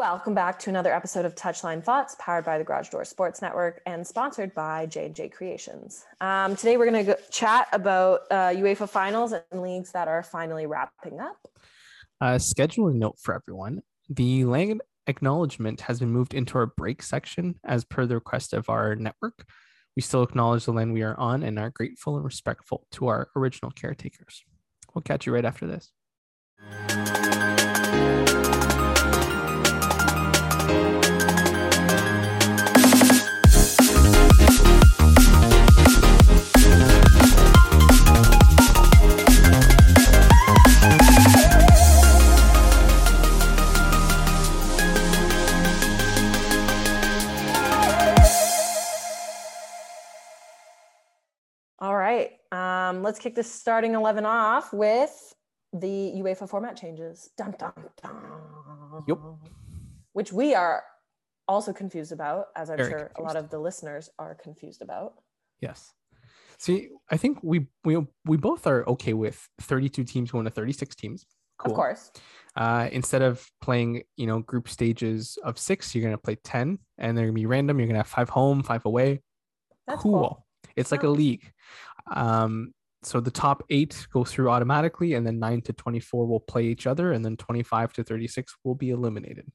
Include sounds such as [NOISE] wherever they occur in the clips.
Welcome back to another episode of Touchline Thoughts, powered by the Garage Door Sports Network and sponsored by J&J Creations. Um, today, we're going to chat about uh, UEFA finals and leagues that are finally wrapping up. Uh, scheduling note for everyone: the land acknowledgement has been moved into our break section as per the request of our network. We still acknowledge the land we are on and are grateful and respectful to our original caretakers. We'll catch you right after this. Um, let's kick this starting 11 off with the UEFA format changes. Dun, dun, dun. Yep. Which we are also confused about, as I'm Very sure a lot of the listeners are confused about. Yes. See, I think we we we both are okay with 32 teams going to 36 teams. Cool. Of course. Uh, instead of playing, you know, group stages of six, you're gonna play 10, and they're gonna be random. You're gonna have five home, five away. That's cool. cool. It's like a league. Um, so the top eight go through automatically, and then nine to 24 will play each other, and then 25 to 36 will be eliminated.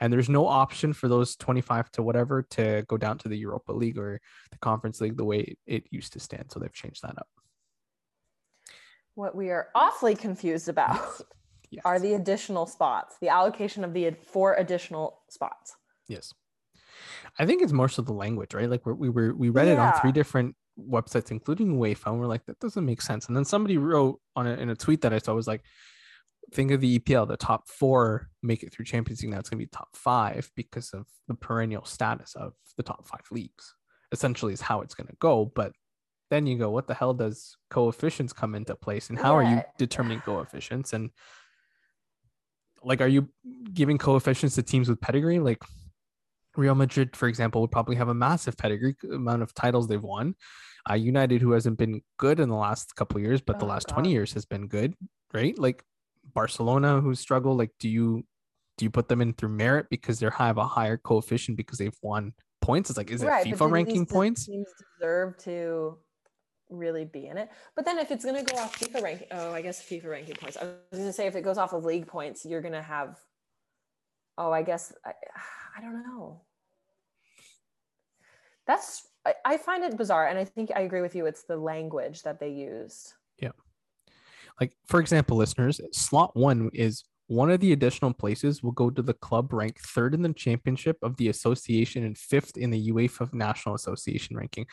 And there's no option for those 25 to whatever to go down to the Europa League or the Conference League the way it used to stand. So they've changed that up. What we are awfully confused about Yes. are the additional spots, the allocation of the four additional spots. Yes. I think it's more so the language, right? Like we're, we were we read it on three different websites, including and we're like, that doesn't make sense. And then somebody wrote on a, in a tweet that I saw was like, think of the EPL, the top four make it through Champions League. Now it's going to be top five because of the perennial status of the top five leagues. Essentially, is how it's going to go. But then you go, what the hell does coefficients come into place, and how are you determining coefficients? And like, are you giving coefficients to teams with pedigree? Like Real Madrid, for example, would probably have a massive pedigree amount of titles they've won. Uh, United, who hasn't been good in the last couple of years, but the Oh, last 20 years has been good, right? Like Barcelona, who struggle, like do you do you put them in through merit because they have a higher coefficient because they've won points? It's like, is it FIFA ranking points? Teams deserve to really be in it. But then if it's going to go off FIFA ranking, oh, I guess FIFA ranking points. I was going to say if it goes off of league points, you're going to have. Oh, I guess I, I don't know. That's I, I find it bizarre, and I think I agree with you. It's the language that they used. Yeah. Like, for example, listeners, slot one is one of the additional places will go to the club ranked third in the championship of the association and fifth in the UEFA National Association ranking.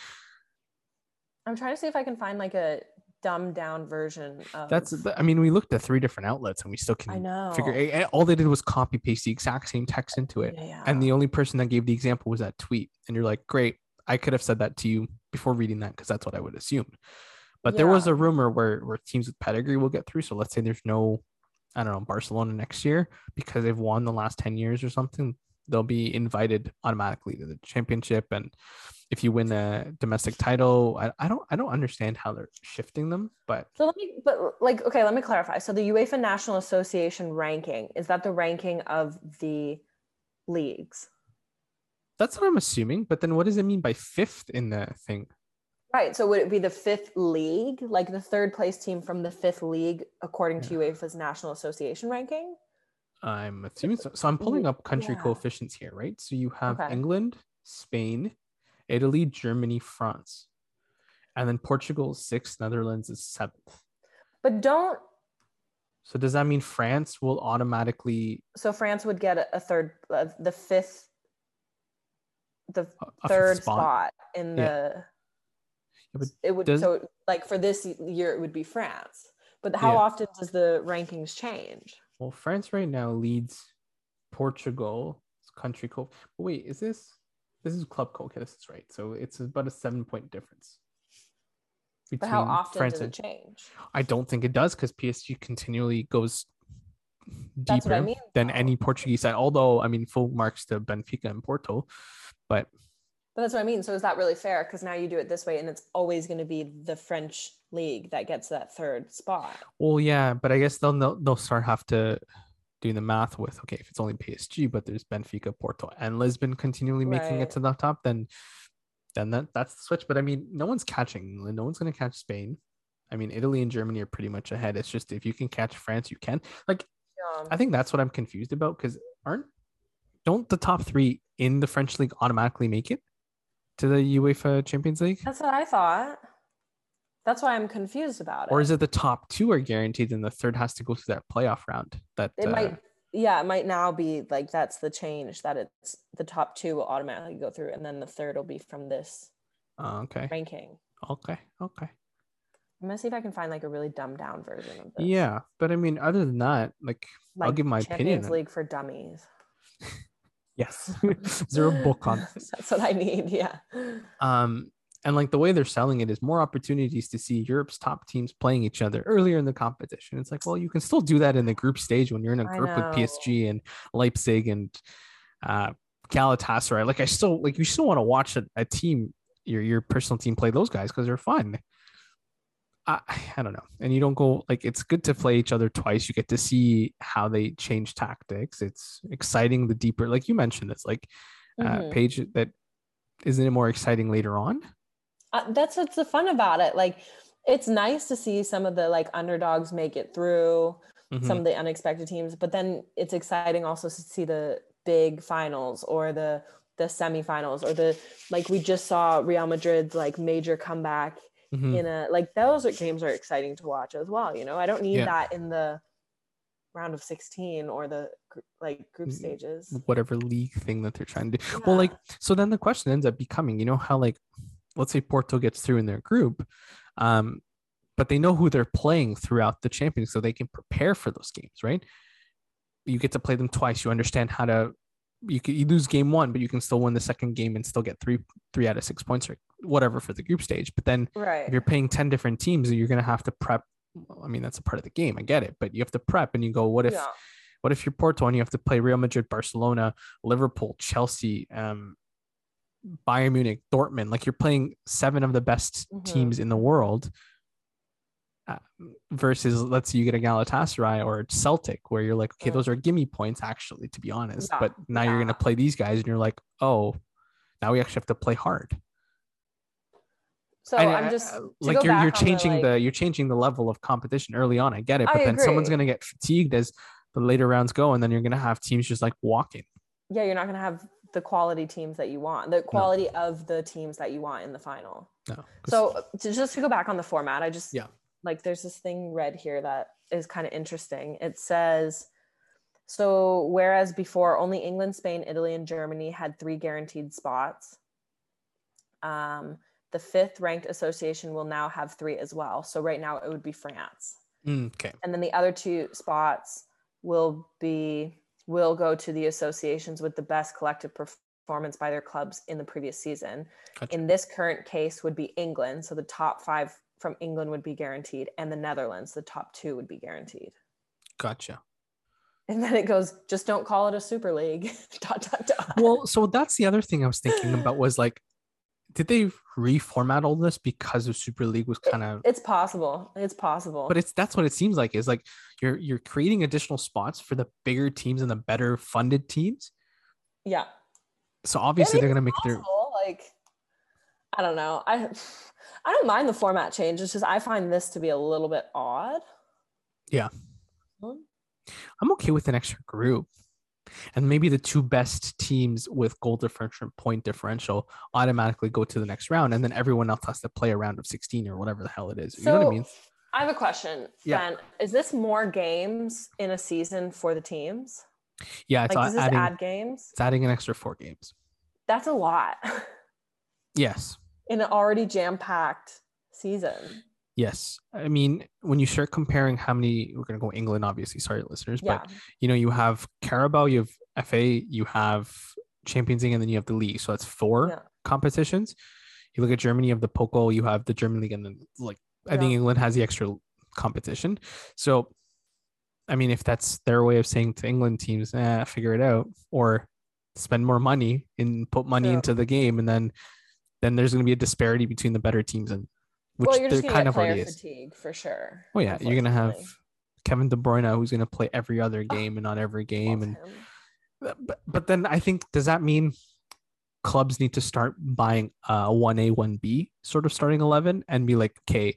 I'm trying to see if I can find like a dumbed down version of. That's, I mean, we looked at three different outlets and we still can I know. figure all they did was copy paste the exact same text into it. Yeah. And the only person that gave the example was that tweet. And you're like, great, I could have said that to you before reading that because that's what I would assume. But there was a rumor where where teams with pedigree will get through. So let's say there's no, I don't know, Barcelona next year because they've won the last 10 years or something. They'll be invited automatically to the championship. And if you win a domestic title, I, I don't I don't understand how they're shifting them, but So let me, but like, okay, let me clarify. So the UEFA National Association ranking is that the ranking of the leagues, that's what I'm assuming. But then what does it mean by fifth in the thing? right? So would it be the fifth league, like the third place team from the fifth league, according to UEFA's National Association ranking? I'm assuming so. So I'm pulling up country yeah. coefficients here, right? So you have Okay. England, Spain, Italy, Germany, France, and then Portugal is sixth, Netherlands is seventh. But don't. So does that mean France will automatically So France would get a, third, uh, the fifth, the a- third spot. in Yeah. the. Yeah, it would does- so like for this year it would be France. But how often does the rankings change? Well, France right now leads Portugal country co. But wait, is this this is club co? Okay, this is right. So it's about a seven point difference. But how often France does it change? I don't think it does because PSG continually goes what I deeper mean, than though. any Portuguese side. Although I mean, full marks to Benfica and Porto, but But that's what I mean. So is that really fair? Because now you do it this way, and it's always going to be the French league that gets that third spot. well, yeah. But I guess they'll they'll, start have to do the math with okay, if it's only PSG, but there's Benfica, Porto, and Lisbon continually making Right. it to the top, then then that that's the switch. But I mean, no one's catching England. No one's going to catch Spain. I mean, Italy and Germany are pretty much ahead. It's just if you can catch France, you can. Like, Yeah. I think that's what I'm confused about because aren't don't the top three in the French league automatically make it to the UEFA Champions League? That's what I thought. That's why I'm confused about it. Or is it the top two are guaranteed and the third has to go through that playoff round? That It uh, might, yeah, it might now be like that's the change that it's the top two will automatically go through, and then the third will be from this oh, okay, ranking. okay, okay. I'm gonna see if I can find like a really dumbed down version of this. Yeah, but I mean, other than that, like, I'll give my Champions opinion. League for dummies. [LAUGHS] yes, is there a book on this? [LAUGHS] That's what I need. Yeah. Um, and like the way they're selling it is more opportunities to see Europe's top teams playing each other earlier in the competition. It's like, well, you can still do that in the group stage when you're in a group with. PSG and Leipzig and uh, Galatasaray. Like, I still like you still want to watch a, a team, your your personal team, play those guys because they're fun. I, [SIGHS] I don't know. And you don't go like it's good to play each other twice. You get to see how they change tactics. It's exciting the deeper, like you mentioned, it's like uh, Mhm. page that isn't it more exciting later on? Uh, that's what's the fun about it. Like, it's nice to see some of the like underdogs make it through. Mhm. some of the unexpected teams but then it's exciting also to see the big finals or the the semifinals or the like we just saw Real Madrid's like major comeback Mhm. in a like those are, games are exciting to watch as well you know I don't need Yeah. that in the round of 16 or the like group Mm, stages whatever league thing that they're trying to do. Well, like so then the question ends up becoming, you know how like let's say Porto gets through in their group, um, but they know who they're playing throughout the champions, so they can prepare for those games, right? You get to play them twice. You understand how to you can you lose game one, but you can still win the second game and still get three three out of six points or whatever for the group stage. But then right if you're paying 10 different teams, you're gonna have to prep. I mean, that's a part of the game. I get it, but you have to prep and you go, what if yeah what if you're Porto and you have to play Real Madrid, Barcelona, Liverpool, Chelsea, um, Bayern Munich, Dortmund? Like you're playing seven of the best Mhm. teams in the world. Uh, versus, let's say you get a Galatasaray or Celtic, where you're like, okay, Mm. those are gimme points, actually, to be honest. Yeah, But now you're gonna play these guys, and you're like, oh, now we actually have to play hard. So And, I'm uh, just uh, to like you're you're on the, changing like- the you're changing the level of competition early on. I get it, I but then someone's gonna get fatigued as the later rounds go, and then you're gonna have teams just like walking. yeah you're not going to have the quality teams that you want the quality of the teams that you want in the final No. So uh, to, just to go back on the format, I just Yeah. like there's this thing read here that is kind of interesting. It says so whereas before only England, Spain, Italy, and Germany had three guaranteed spots, um, the fifth ranked association will now have three as well. So right now it would be France, Mm, okay. and then the other two spots will be will go to the associations with the best collective performance by their clubs in the previous season Gotcha. in this current case would be England. So the top five from England would be guaranteed, and the Netherlands, the top two would be guaranteed. Gotcha. And then it goes, just don't call it a super league. [LAUGHS] dot, dot, dot. Well, so that's the other thing I was thinking about was like, did they reformat all this because of Super League was kind of it's possible. It's possible. but it's that's what it seems like is like you're you're creating additional spots for the bigger teams and the better funded teams. yeah. So obviously they're gonna make it's their like I don't know. I [SIGHS] I don't mind the format change. It's just I find this to be a little bit odd. Yeah. Hmm. I'm okay with an extra group. And maybe the two best teams with goal differential point differential automatically go to the next round, and then everyone else has to play a round of 16 or whatever the hell it is. You know what I mean? I have a question. Yeah. Ben, is this more games in a season for the teams? Yeah, it's like, does this adding add games? it's adding an extra four games. That's a lot [LAUGHS] Yes. in an already jam-packed season. Yes. I mean, when you start comparing how many we're gonna go England, obviously, sorry listeners, Yeah. but you know, you have Carabao, you have FA, you have Champions League, and then you have the league. So that's four Yeah. competitions. You look at Germany, you have the Pokal, you have the German League, and then like I think England has the extra competition. So I mean, if that's their way of saying to England teams, eh, figure it out, or spend more money and put money into the game, and then then there's going to be a disparity between the better teams and which well, you're just kind of already player is. fatigue for sure. Oh yeah, you're gonna have. Kevin De Bruyne, who's going to play every other ah, game and not every game. And but but then I think does that mean clubs need to start buying a one A one B sort of starting eleven and be like, okay,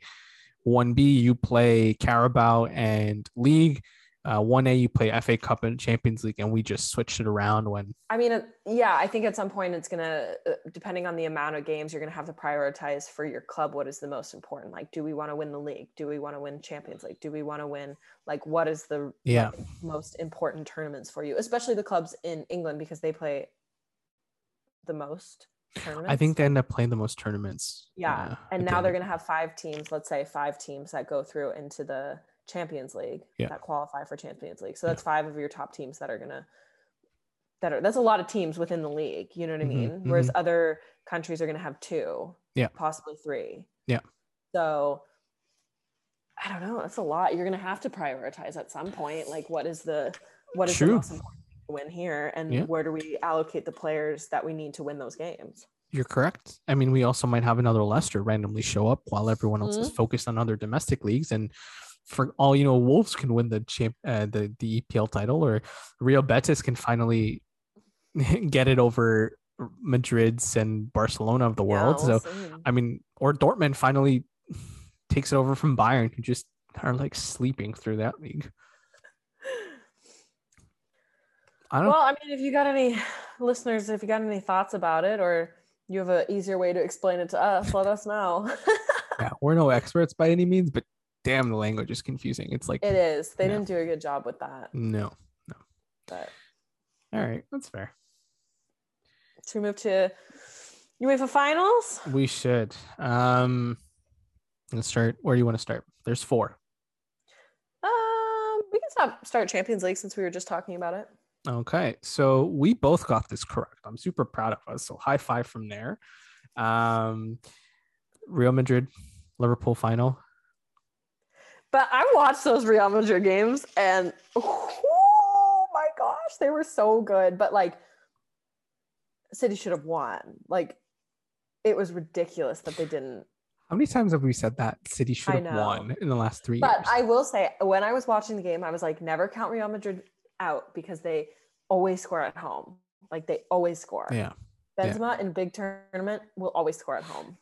one B you play Carabao and League uh, 1A you play FA Cup and Champions League, and we just switched it around when. I mean, yeah, I think at some point it's gonna, uh, depending on the amount of games, you're gonna have to prioritize for your club what is the most important. Like, do we want to win the league? Do we want to win Champions League? Do we want to win like what is the yeah most important tournaments for you? Especially the clubs in England because they play the most. Tournaments. I think they end up playing the most tournaments. Yeah, uh, and now they're gonna have five teams. Let's say five teams that go through into the Champions League yeah. that qualify for Champions League. So that's yeah. five of your top teams that are gonna that are that's a lot of teams within the league. You know what I mm-hmm, mean? Mm-hmm. Whereas other countries are gonna have two, yeah, possibly three. Yeah. So I don't know. That's a lot. You're gonna have to prioritize at some point. Like, what is the what is True. the most important to win here, and yeah. where do we allocate the players that we need to win those games? You're correct. I mean, we also might have another Leicester randomly show up while everyone else mm-hmm. is focused on other domestic leagues, and for all you know, Wolves can win the champ, uh, the the EPL title, or Real Betis can finally [LAUGHS] get it over Madrid's and Barcelona of the world. Yeah, so, I mean, or Dortmund finally [LAUGHS] takes it over from Bayern, who just are like sleeping through that league. I don't. Well, I mean, if you got any listeners, if you got any thoughts about it, or you have an easier way to explain it to us, let us know. yeah, we're no experts by any means, but damn, the language is confusing. It's like it is. They didn't do a good job with that. No, no. But all right, that's fair. We move to UEFA finals? We should. Um, let's start. Where do you want to start? There's four. Um, we can stop start Champions League since we were just talking about it. Okay, so we both got this correct. I'm super proud of us. So high five from there. Um, Real Madrid, Liverpool final. But I watched those Real Madrid games and oh my gosh, they were so good. But like City should have won. Like it was ridiculous that they didn't. How many times have we said that City should have won in the last three but years? But I will say, when I was watching the game, I was like, never count Real Madrid out because they always score at home. Like they always score. Yeah. Benzema yeah. in big tournament will always score at home.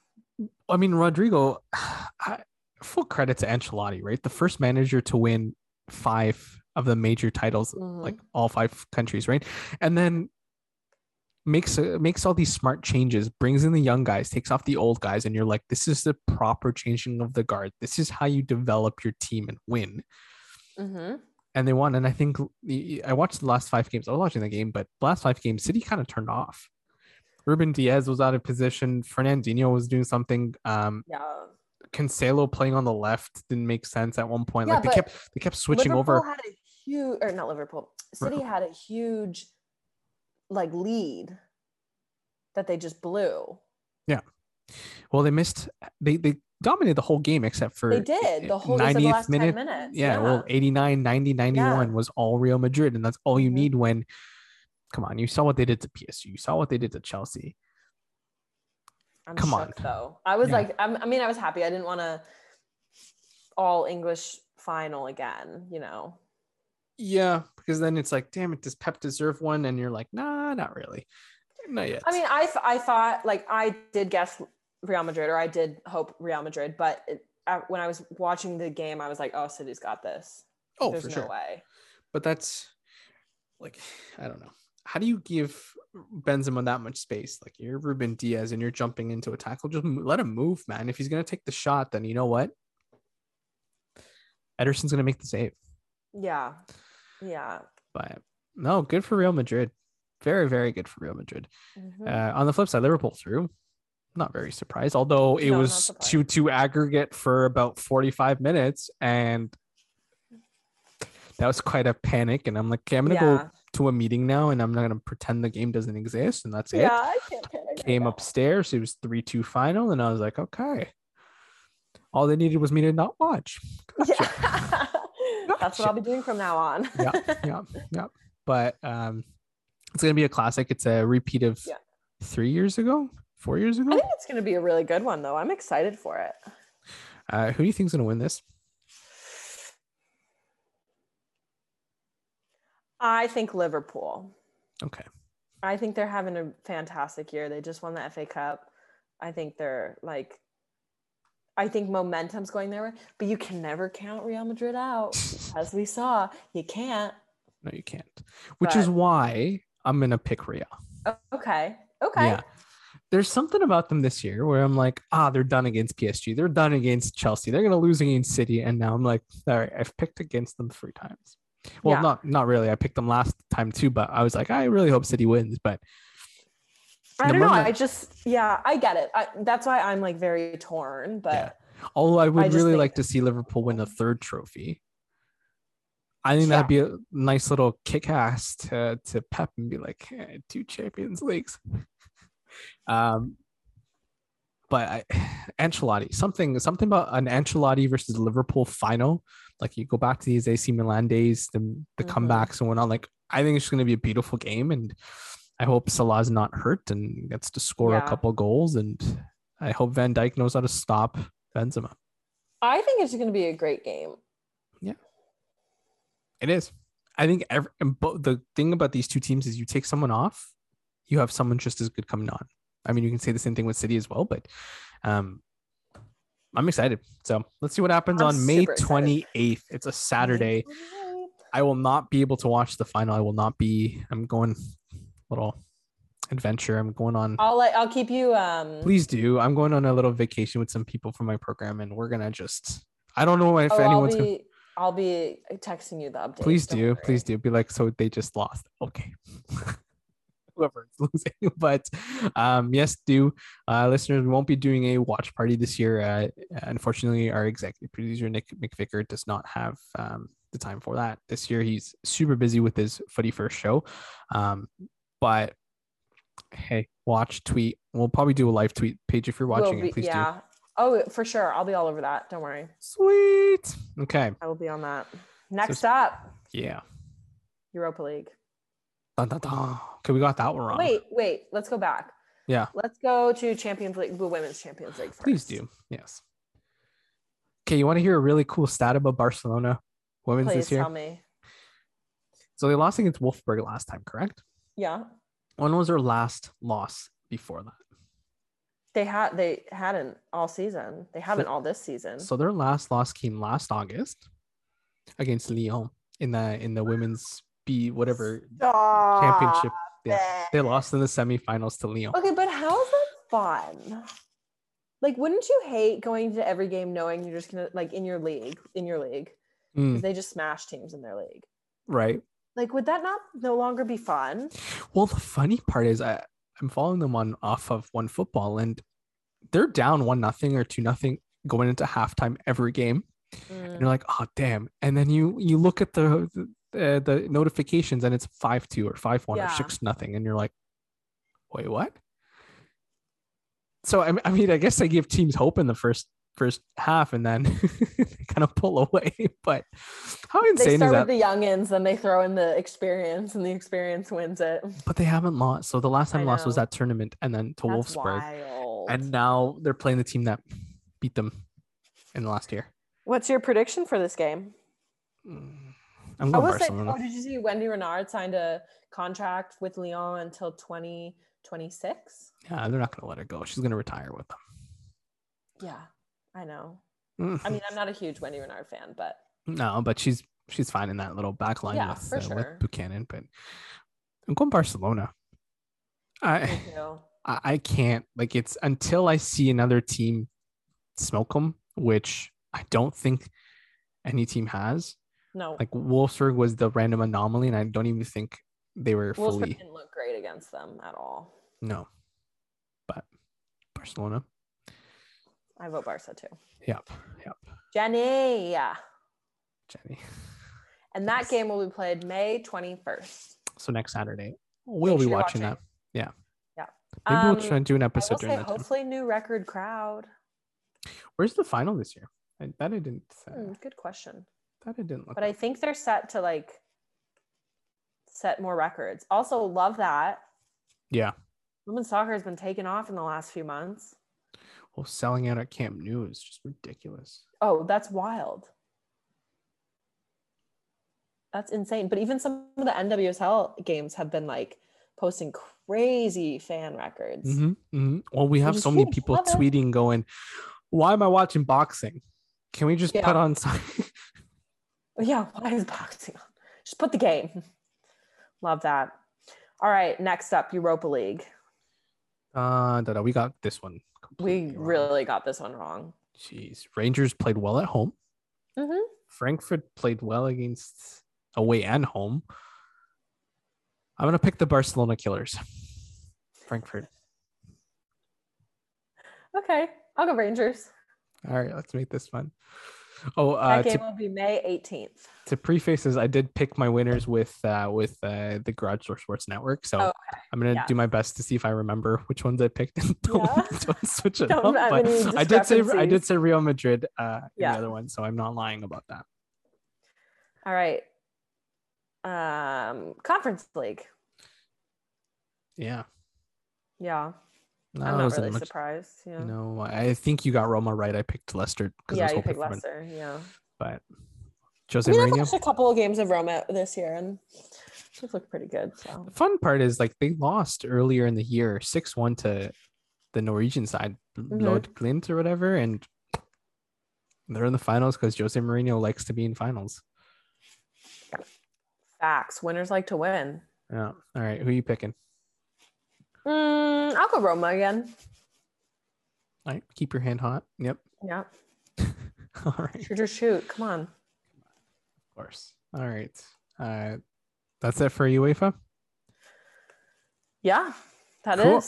I mean, Rodrygo, [SIGHS] I, full credit to Ancelotti, right? The first manager to win five of the major titles, mm-hmm. like all five countries, right? And then makes uh, makes all these smart changes, brings in the young guys, takes off the old guys, and you're like, this is the proper changing of the guard. This is how you develop your team and win. Mm-hmm. And they won. And I think I watched the last five games. I was watching the game, but last five games, City kind of turned off. Ruben Dias was out of position. Fernandinho was doing something. Um, yeah. Cancelo playing on the left didn't make sense at one point. Yeah, like they kept they kept switching Liverpool over. Had a huge, or not Liverpool. City had a huge, like lead that they just blew. Yeah. Well, they missed. They they dominated the whole game except for they did the whole 90th the minute. minutes. Yeah, yeah, well, 89, 90, 91 yeah. was all Real Madrid, and that's all you mm-hmm. need when. Come on, you saw what they did to PSG. You saw what they did to Chelsea. I'm Come shook, on. though. I was yeah. like, I'm, I mean, I was happy. I didn't want to all English final again, you know. Yeah, because then it's like, damn it, does Pep deserve one? And you're like, nah, not really, not yet. I mean, I I thought like I did guess Real Madrid, or I did hope Real Madrid, but it, uh, when I was watching the game, I was like, oh, City's got this. Oh, There's for no sure. way. But that's like, [SIGHS] I don't know how do you give Benzema that much space? Like you're Ruben Dias and you're jumping into a tackle. Just let him move, man. If he's gonna take the shot, then you know what? Ederson's gonna make the save. Yeah, yeah. But no, good for Real Madrid. Very, very good for Real Madrid. Mm-hmm. Uh, on the flip side, Liverpool through. Not very surprised, although it no, was two two aggregate for about forty five minutes, and that was quite a panic. And I'm like, okay, I'm gonna yeah. go to a meeting now and I'm not gonna pretend the game doesn't exist and that's yeah, it. Yeah, I can't Came upstairs, it was three two final, and I was like, okay. All they needed was me to not watch. Gotcha. Yeah. gotcha. [LAUGHS] That's what I'll be doing from now on. yeah, yeah, [LAUGHS] yeah. But um it's gonna be a classic. It's a repeat of yeah. three years ago, four years ago. I think it's gonna be a really good one though. I'm excited for it. Uh, who do you think's gonna win this? I think Liverpool. Okay. I think they're having a fantastic year. They just won the FA Cup. I think they're like, I think momentum's going their way, but you can never count Real Madrid out. [LAUGHS] As we saw, you can't. No, you can't. Which is why I'm gonna pick Real. Okay. Okay. Yeah. There's something about them this year where I'm like, ah, they're done against PSG. They're done against Chelsea. They're gonna lose against City. And now I'm like, all right, I've picked against them three times. Well, Yeah. not not really. I picked them last time too, but I was like, I really hope City wins. But I don't know. I just, yeah, I get it. I, that's why I'm like very torn. But Yeah. although I would I really like to see Liverpool win a third trophy. I think Yeah. that'd be a nice little kick ass to to Pep and be like, "Eh, two Champions Leagues. [LAUGHS] Um, but I, [SIGHS] Ancelotti, something something about an Ancelotti versus Liverpool final. Like you go back to these AC Milan days, the the Mhm. comebacks and whatnot. Like I think it's just going to be a beautiful game, and I hope Salah's not hurt and gets to score a couple goals, and I hope Van Dijk knows how to stop Benzema. I think it's going to be a great game. Yeah, it is. I think every, the thing about these two teams is you take someone off, you have someone just as good coming on. I mean, you can say the same thing with City as well, but um, I'm excited. So let's see what happens I'm on May super excited. 28th. It's a Saturday. I will not be able to watch the final. I will not be. I'm going a little adventure. I'm going on. I'll let, I'll keep you. Um, Please do. I'm going on a little vacation with some people from my program, and we're gonna just. I don't know if oh, I'll anyone's gonna. I'll be texting you the update. Please do, please do. Be like, so they just lost. Okay. [LAUGHS] Whoever is [LAUGHS] losing, but um, yes, do uh, listeners. We won't be doing a watch party this year. Uh, unfortunately, our executive producer Nick McVicker does not have um, the time for that this year. He's super busy with his footy first show, um, but hey, watch, tweet. We'll probably do a live tweet page if you're watching Will be- it. Please do. yeah. Oh, for sure. I'll be all over that. Don't worry. Sweet. Okay. I will be on that. Next up, Yeah. Europa League. Dun, dun, dun. [GASPS] Okay, we got that one wrong. Wait, wait. Let's go back. Yeah. Let's go to Champions League, the Women's Champions League first. Please do. Yes. Okay, you want to hear a really cool stat about Barcelona women's Please this year? Please tell me. So they lost against Wolfsburg last time, correct? Yeah. When was their last loss before that? They had they hadn't all season. They haven't all this season. So their last loss came last August against Lyon in the in the women's B whatever championship. Yeah, they lost in the semifinals to Lyon. Okay, but how is that fun? Like, wouldn't you hate going to every game knowing you're just gonna like in your league, in your league, Mm, they just smash teams in their league. right. Like, would that not no longer be fun? Well, the funny part is I, I'm following them on off of one football and they're down one nothing or two nothing going into halftime every game. and Mm, you're like, oh damn. And then you you look at the the, the notifications and it's five two or five one or six nothing, and you're like, wait, what? So I, I mean, I guess they give teams hope in the first first half, and then [LAUGHS] they kind of pull away. [LAUGHS] But how They insane is start that? with the youngins, then they throw in the experience, and the experience wins it. but they haven't lost. So the last time lost was that tournament, and then to That's Wolfsburg, wild. and now they're playing the team that beat them in the last year. What's your prediction for this game? Mm, I'm I going will say, Barcelona. oh, did you see Wendy Renard signed a contract with Lyon until 2026? yeah, they're not going to let her go. She's going to retire with them. Yeah, I know. Mm. I mean, I'm not a huge Wendy Renard fan, but No, but she's she's fine in that little back line Yeah, with, uh, sure. with Buchanan. But I'm going Barcelona. I. I I can't like it's until I see another team smoke them, which I don't think any team has. No, Like Wolfsburg was the random anomaly, and I don't even think they were Wolfsburg fully didn't look great against them at all. no. But Barcelona, I vote Barca too. yep, yep, Jenny, yeah. Jenny. And that Yes. game will be played May 21st. So next Saturday, we'll Make be sure watching, watching. that. Yeah, Yeah. maybe Um, we'll try and do an episode during say, that time. hopefully, new record crowd. Where's the final this year? I, that I didn't. Uh, Hmm, good question. That I didn't look. But I think they're set to like set more records. Also, love that yeah. women's soccer has been taken off in the last few months. Well, selling out at Camp Nou is just ridiculous. Oh, that's wild. That's insane. But even some of the NWSL games have been like posting crazy fan records. Mhm, mhm. Well, we have so many people tweeting going, "Why am I watching boxing? Can we just Yeah. put on [LAUGHS] some?" [LAUGHS] Yeah, why is boxing on? Just put the game. [LAUGHS] Love that. All right, next up, Europa League. uh, no, no, we got this one. We wrong. really got this one wrong. Jeez, Rangers played well at home. Mm-hmm. Frankfurt played well against away and home. I'm gonna pick the Barcelona Killers. Frankfurt. Okay, I'll go Rangers. All right, let's make this fun. Oh, uh, That game to, will be May 18th. to preface this, I did pick my winners with uh, with uh, the Garage Door Sports Network. So Oh, I'm gonna yeah. do my best to see if I remember which ones I picked and [LAUGHS] don't, Yeah. [LAUGHS] don't switch it [LAUGHS] Don't up. But I did say I did say Real Madrid uh, in Yeah. the other one, so I'm not lying about that. All right. Um, Conference League. Yeah, Yeah, no, I'm it not wasn't really much- surprised. Yeah, No, I think you got Roma right. I picked Leicester because I yeah, was you picked for one, Leicester. Yeah, but I Jose mean, I've Mourinho. watched a couple of games of Roma this year, and they've looked pretty good. So The fun part is like they lost earlier in the year, six one to the Norwegian side, Mhm. Bodø/Glimt or whatever, and they're in the finals because Jose Mourinho likes to be in finals. facts. Winners like to win. Yeah. All right, who are you picking? Mm, I'll go Roma again. All right, keep your hand hot. Yep. Yeah, [LAUGHS] All right, shoot or shoot. Come on. of course. All right. Uh, that's it for you, UEFA. Yeah, that is. Cool.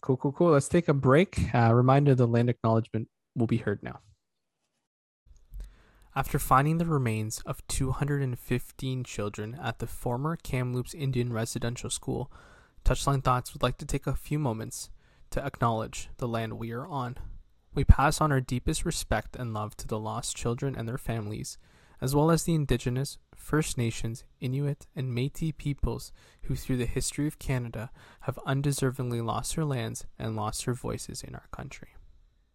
Cool, cool, cool. Let's take a break. Uh, reminder the land acknowledgement will be heard now. After finding the remains of 215 children at the former Kamloops Indian Residential School, Touchline Thoughts would like to take a few moments to acknowledge the land we are on. We pass on our deepest respect and love to the lost children and their families, as well as the Indigenous, First Nations, Inuit, and Metis peoples who, through the history of Canada, have undeservingly lost their lands and lost their voices in our country.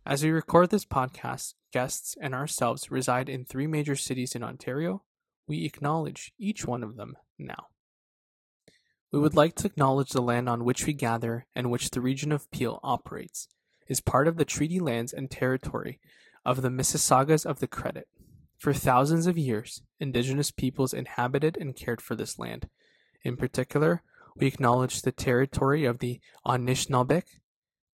As we record this podcast, guests and ourselves reside in three major cities in Ontario. We acknowledge each one of them now. We would like to acknowledge the land on which we gather and which the region of Peel operates, is part of the treaty lands and territory of the Mississaugas of the Credit. For thousands of years, Indigenous peoples inhabited and cared for this land. In particular, we acknowledge the territory of the Anishinaabe,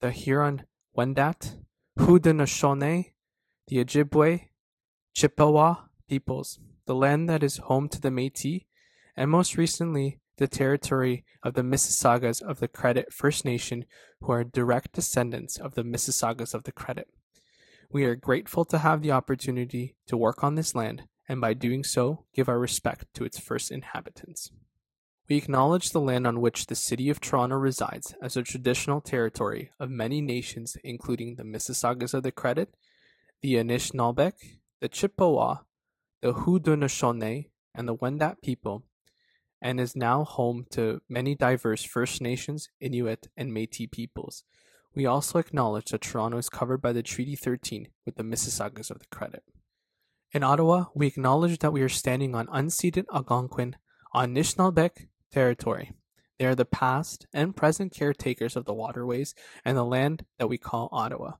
the Huron-Wendat, Haudenosaunee, the Ojibwe, Chippewa peoples, the land that is home to the Métis, and most recently, the territory of the Mississaugas of the Credit First Nation, who are direct descendants of the Mississaugas of the Credit. We are grateful to have the opportunity to work on this land, and by doing so, give our respect to its first inhabitants. We acknowledge the land on which the City of Toronto resides as a traditional territory of many nations, including the Mississaugas of the Credit, the Anishinaabeg, the Chippewa, the Haudenosaunee, and the Wendat people, and is now home to many diverse First Nations, Inuit, and Métis peoples. We also acknowledge that Toronto is covered by the Treaty 13 with the Mississaugas of the Credit. In Ottawa, we acknowledge that we are standing on unceded Algonquin, Anishinaabe territory. They are the past and present caretakers of the waterways and the land that we call Ottawa.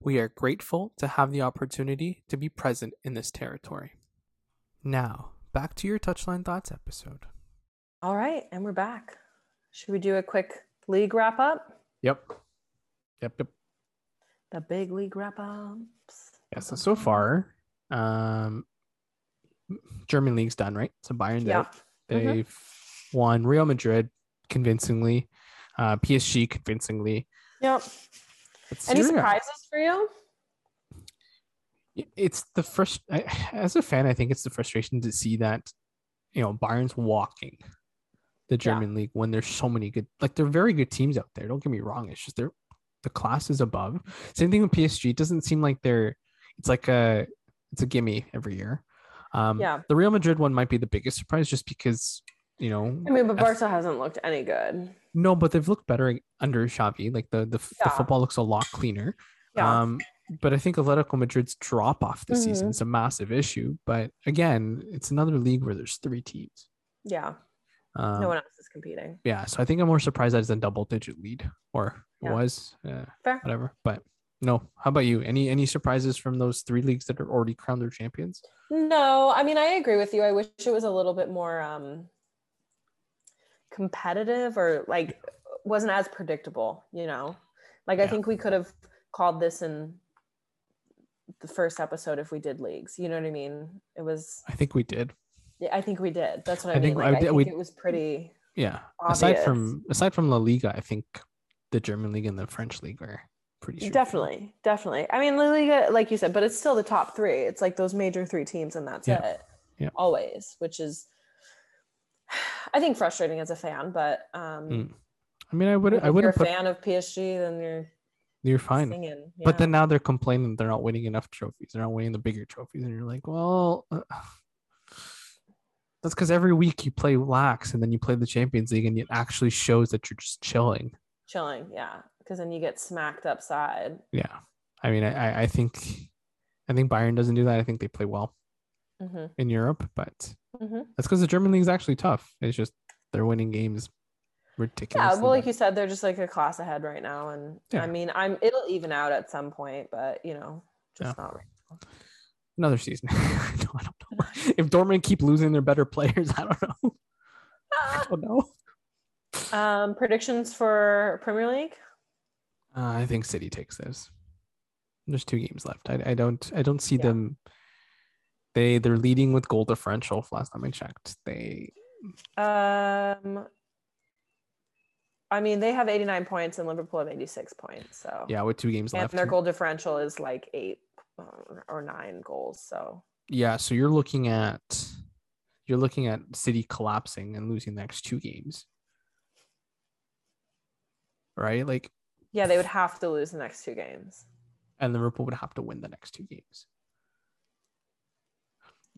We are grateful to have the opportunity to be present in this territory. Now, back to your Touchline Thoughts episode. All right, and we're back. Should we do a quick league wrap up? Yep. Yep, yep. The big league wrap ups. Yeah, so so far, um German league's done, right? So Yeah. out. They've won Real Madrid convincingly, uh PSG convincingly. Yep. But Any surprises for you? it's the first I, as a fan i think it's the frustration to see that you know bayern's walking the german league when there's so many good like they're very good teams out there don't get me wrong it's just they're the class is above same thing with psg it doesn't seem like they're it's like a it's a gimme every year um Yeah. the real madrid one might be the biggest surprise just because you know I mean, but F- Barca hasn't looked any good. no but they've looked better under Xavi. like the the, the football looks a lot cleaner Yeah. um, but I think Atletico Madrid's drop off this season Mhm. is a massive issue. But again, it's another league where there's three teams. Yeah. Um, no one else is competing. yeah, so I think I'm more surprised that it's a double digit lead or Yeah. was uh, Fair. whatever. But no, how about you? Any any surprises from those three leagues that are already crowned their champions? No, I mean I agree with you. I wish it was a little bit more um competitive or like wasn't as predictable, you know. Like I think we could have called this in the first episode if we did leagues. You know what I mean? It was I think we did. Yeah, I think we did. That's what I, I mean. think Like I I, think we- it was pretty Yeah. Aside from aside from La Liga, I think the German league and the French league are pretty definitely, definitely. I mean La Liga, like you said, but it's still the top three. It's like those major three teams and that's Yeah. it. Yeah. Always, which is [SIGHS] I think frustrating as a fan, but um Mm. I mean, I would If I you're wouldn't a put fan of PSG, then you're you're fine. singing. But then now they're complaining they're not winning enough trophies. They're not winning the bigger trophies, and you're like, well, uh, that's because every week you play lax, and then you play the Champions League, and it actually shows that you're just chilling. chilling, yeah, because then you get smacked upside. Yeah, I mean, I I- think I think Bayern doesn't do that. I think they play well hmm in Europe, but hmm that's because the German league is actually tough. It's just they're winning games ridiculous. Yeah, well, like you said, they're just like a class ahead right now, and Yeah. I mean, I'm it'll even out at some point, but you know, just not right. Another season. [LAUGHS] no, I don't know. [LAUGHS] If Dortmund keep losing their better players, [LAUGHS] I don't know. I don't know. Um, predictions for Premier League? Uh, I think City takes this. There's two games left. I, I don't I don't see Yeah. them. They they're leading with goal differential. Last time I checked, they Um, I mean, they have 89 points and Liverpool have 86 points. So yeah with two games and left. And their goal differential is like eight or nine goals. So Yeah, so you're looking at you're looking at City collapsing and losing the next two games, right? Like, yeah, they would have to lose the next two games. and Liverpool would have to win the next two games.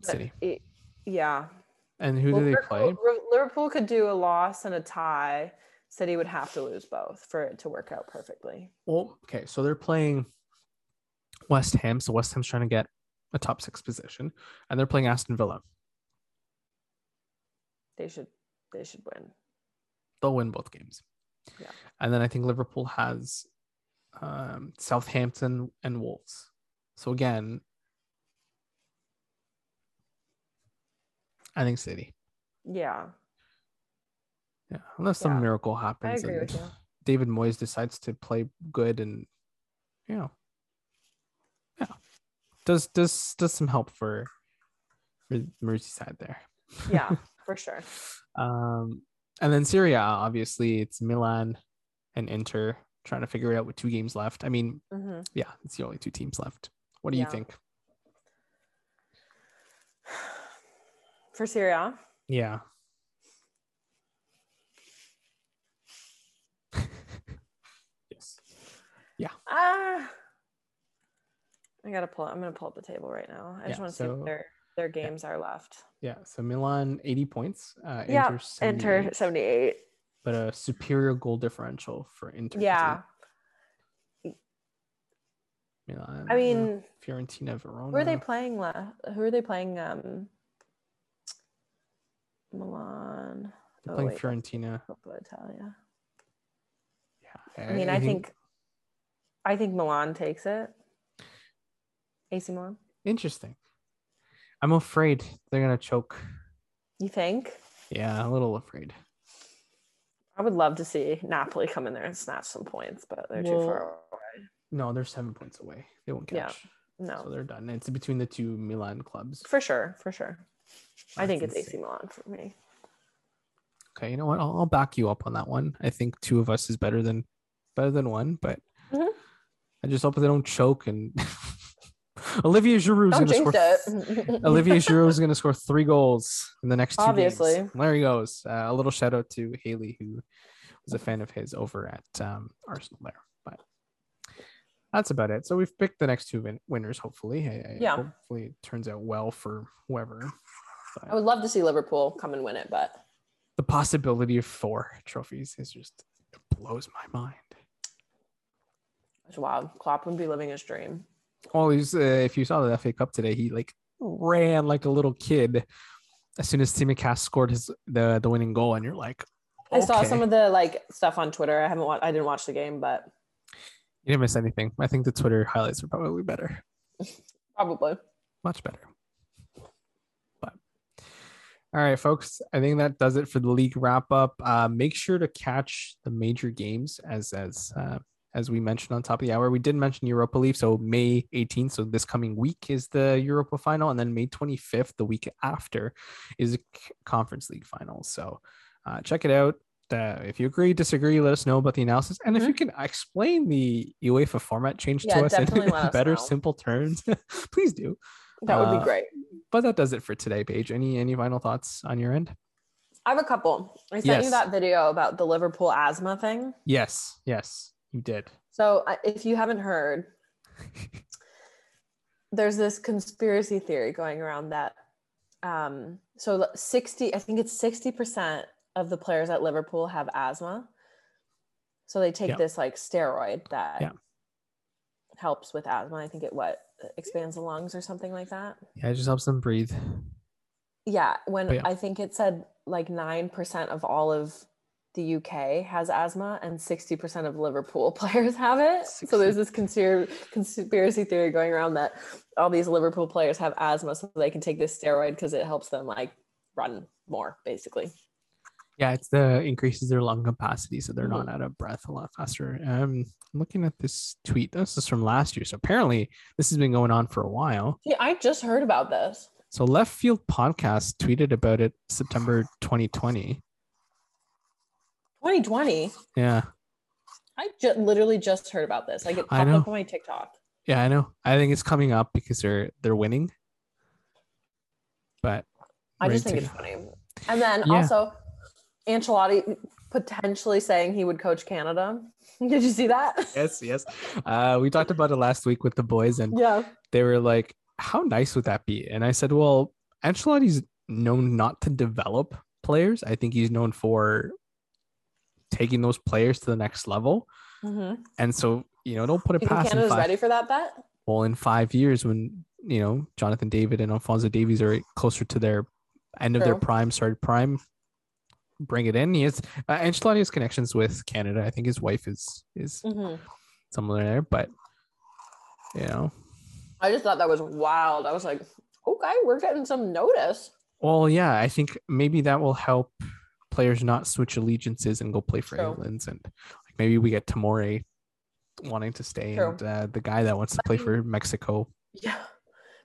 City. it- yeah. And who Well, do they Liverpool, play? Liverpool could do a loss and a tie. City would have to lose both for it to work out perfectly. Well, okay, so they're playing West Ham. So West Ham's trying to get a top six position, and they're playing Aston Villa. They should they should win. They'll win both games. Yeah. And then I think Liverpool has um, Southampton and Wolves. So again, I think City. Yeah. Yeah, unless some Yeah, miracle happens and. David Moyes decides to play good and you know, yeah, does does does some help for for Merseyside there. Yeah, [LAUGHS] for sure. Um, and then Serie A, obviously, it's Milan and Inter trying to figure it out with two games left. I mean, hmm yeah, it's the only two teams left. What do you think? [SIGHS] For Serie A, Yeah. [LAUGHS] yes. Yeah. Ah, I gotta pull. I'm gonna pull up the table right now. I just want to see so- what their their games are left. Yeah. So Milan, 80 points. Uh, Yeah, Inter, 78, Inter 78. but a superior goal differential for Inter. Yeah, Milan. I mean, Fiorentina, Verona. who are they playing left? Who are they playing? Um, Milan. They're Oh, playing wait, Fiorentina. Coppa Italia. Yeah. I mean, I think, I think Milan takes it. AC Milan. interesting. I'm afraid they're gonna choke. You think? Yeah, a little afraid. I would love to see Napoli come in there and snatch some points, but they're too far away. No, they're seven points away. They won't catch. Yeah. No, So they're done. It's between the two Milan clubs. for sure, for sure. I think That's it's AC. Milan for me. Okay, you know what? I'll, I'll back you up on that one. I think two of us is better than better than one, but Mhm. I just hope they don't choke and [LAUGHS] Olivier Giroud is going to score. Olivier Giroud is going to score three goals in the next two Obviously. games. There he goes. Uh, a little shout out to Haley, who was a fan of his over at um, Arsenal there. But that's about it. So we've picked the next two win- winners. Hopefully, I- I- Yeah. Hopefully, it turns out well for whoever. I would love to see Liverpool come and win it, but The possibility of four trophies is just it blows my mind. wild. Klopp would be living his dream. Well, he's uh, if you saw the FA Cup today, he like ran like a little kid as soon as Tsimikas scored his the the winning goal, and you're like, I saw some of the like stuff on Twitter. I haven't watched. I didn't watch the game, but you didn't miss anything. I think the Twitter highlights are probably better, [LAUGHS] probably. much better. But all right, folks, I think that does it for the league wrap up. Uh, make sure to catch the major games as as uh, as we mentioned on top of the hour. We did mention Europa League, so May 18th, so this coming week is the Europa final, and then May 25th, the week after, is Conference League final. So uh, check it out. Uh, if you agree, disagree, let us know about the analysis, and if Mhm. you can explain the UEFA format change Yeah, to us in let [LAUGHS] us better, simple terms, [LAUGHS] please do. That would Uh, be great. But that does it for today, Paige. Any any final thoughts on your end? I have a couple. I sent Yes. you that video about the Liverpool asthma thing. Yes, yes, you did. So if you haven't heard, [LAUGHS] there's this conspiracy theory going around that um so 60 i think it's 60% of the players at liverpool have asthma so they take Yeah. this like steroid that Yeah. helps with asthma i think it what expands the lungs or something like that Yeah, it just helps them breathe. yeah when yeah. i think it said like 9% of all of the uk has asthma and 60% of liverpool [LAUGHS] players have it so there's this conspiracy theory going around that all these liverpool players have asthma so they can take this steroid because it helps them like run more basically Yeah, it's the increases their lung capacity, so they're Mm-hmm. not out of breath a lot faster. Um, I'm looking at this tweet. This is from last year, so apparently this has been going on for a while. See, i just heard about this So Left Field Podcast tweeted about it September 2020. 2020 Yeah, i ju- literally just heard about this like it I popped know. up on my tiktok yeah, I know. I think it's coming up because they're they're winning. But i just think it's funny and then Yeah. also Ancelotti potentially saying he would coach Canada. [LAUGHS] Did you see that? yes, yes. Uh, we talked about it last week with the boys, and Yeah. they were like, "How nice would that be?" And I said, "Well, Ancelotti's known not to develop players. I think he's known for taking those players to the next level. Mm-hmm. And so, you know, don't put it You past. Canada's Five, ready for that bet? well, in five years, when you know Jonathan David and Alfonso Davies are closer to their end of their prime, started prime, bring it in. He has uh, Ancelotti has connections with Canada. I think his wife is is Mm-hmm. somewhere there, but you know, I just thought that was wild. I was like, okay, we're getting some notice. Well, yeah, I think maybe that will help players not switch allegiances and go play for True. England, and like maybe we get Tomori wanting to stay, True. and uh, the guy that wants to play for Mexico. Yeah.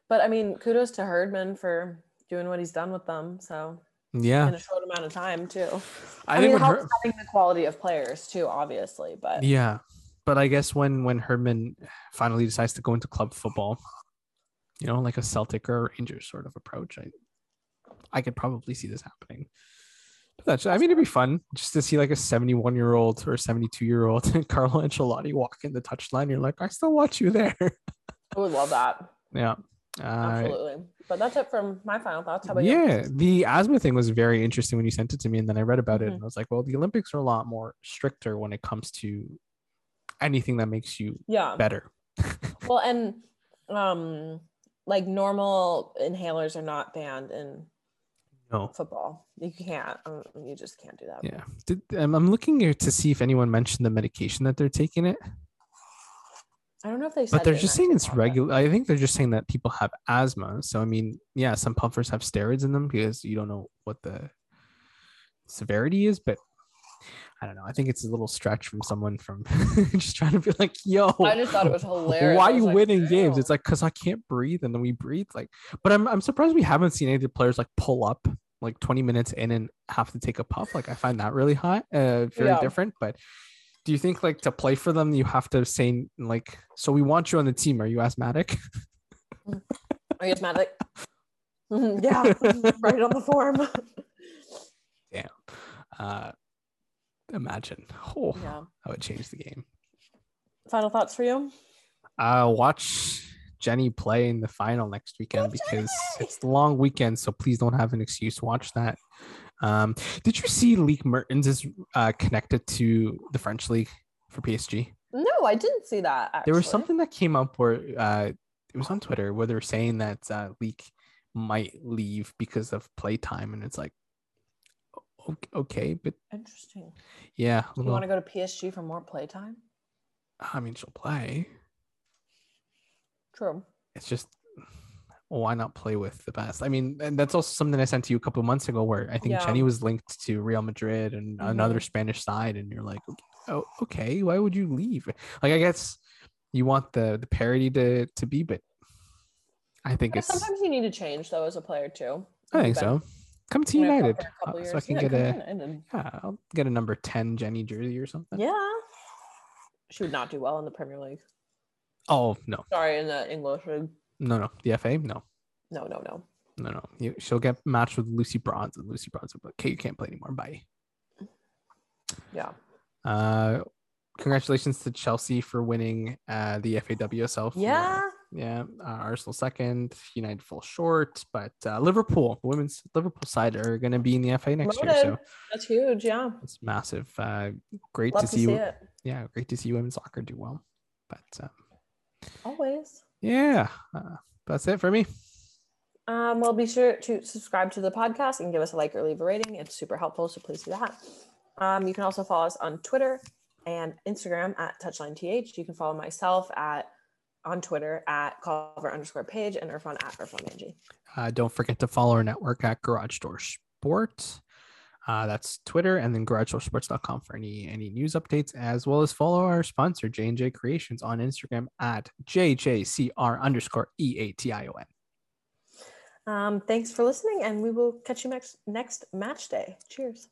But I mean, kudos to Herdman for doing what he's done with them. So Yeah, in a short amount of time too. I, I, think mean, it helps Her- having the quality of players too, obviously. But yeah, but I guess when when Herdman finally decides to go into club football, you know, like a Celtic or Rangers sort of approach, I I could probably see this happening. That's, I mean, it'd be fun just to see like a 71 year old or 72 year old [LAUGHS] Carlo Ancelotti walk in the touchline. You're like, I still watch you there. I would love that. [LAUGHS] yeah. Uh, Absolutely. But that's it from my final thoughts. How about you? yeah, the asthma thing was very interesting when you sent it to me, and then I read about it, Mhm. and I was like, "Well, the Olympics are a lot more stricter when it comes to anything that makes you Yeah. better." [LAUGHS] Well, and um, like normal inhalers are not banned in No, football. You can't. um, You just can't do that. yeah. Did, um, I'm looking here to see if anyone mentioned the medication that they're taking it, I don't know if they said. but they're just saying it's regular. I think they're just saying that people have asthma. So I mean, yeah, some puffers have steroids in them because you don't know what the severity is, but. I don't know. I think it's a little stretch from someone from [LAUGHS] just trying to be like, yo, I just thought it was hilarious. Why are you like, winning games? It's like because I can't breathe, and then we breathe. Like, but I'm I'm surprised we haven't seen any of the players like pull up like 20 minutes in and have to take a puff. Like, I find that really hot, uh, very Yeah. different. But do you think like to play for them, you have to say like, so we want you on the team? Are you asthmatic? [LAUGHS] Are you asthmatic? [LAUGHS] Yeah, right on the form. Uh, imagine. Oh, yeah. that would change the game. Final thoughts for you? Uh, watch Jenny play in the final next weekend because it's the long weekend. So please don't have an excuse. To watch that. Um, did you see Lieke Martens is uh, connected to the French league for PSG? No, I didn't see that. Actually. There was something that came up where uh, it was on Twitter where they were saying that uh, Lieke might leave because of playtime, and it's like, o- okay, but Interesting. yeah, You little- want to go to PSG for more playtime? I mean, she'll play. True. It's just why not play with the best? I mean, and that's also something I sent to you a couple of months ago, where I think Yeah. Jenny was linked to Real Madrid and another Mhm. Spanish side, and you're like, oh, okay, why would you leave? Like, I guess you want the the parity to to be, but I think But it's sometimes you need to change though as a player too. I think so. Come to United, for a couple uh, so I can Yeah, get a yeah, I'll get a number ten Jenny jersey or something. Yeah. She would not do well in the Premier League. Oh no, Sorry, in the English league. no, no, the FA, no, No, no, no. no, no. You, she'll get matched with Lucy Bronze, and Lucy Bronze will be like, okay, you can't play anymore. Bye. Yeah. Uh, congratulations to Chelsea for winning uh, the FAWSL. for- Yeah. Yeah. Uh, Arsenal second, United fall short, but uh, Liverpool, women's Liverpool side, are going to be in the FA next year. So That's huge. Yeah. it's massive. Uh, great to to see. see you. it. Yeah, great to see women's soccer do well. But uh, Always. yeah, uh, that's it for me. Um, well, be sure to subscribe to the podcast and give us a like or leave a rating. It's super helpful, so please do that. Um, you can also follow us on Twitter and Instagram at TouchlineTH. You can follow myself at on Twitter at Culver underscore page and Irfan at Irfan Manji. Uh, don't forget to follow our network at Garage Door Sport. Uh, that's Twitter and then garagedoorsports.com for any any news updates, as well as follow our sponsor J&J Creations on Instagram at JJCR underscore E-A-T-I-O-N. Um, thanks for listening, and we will catch you next next match day. Cheers.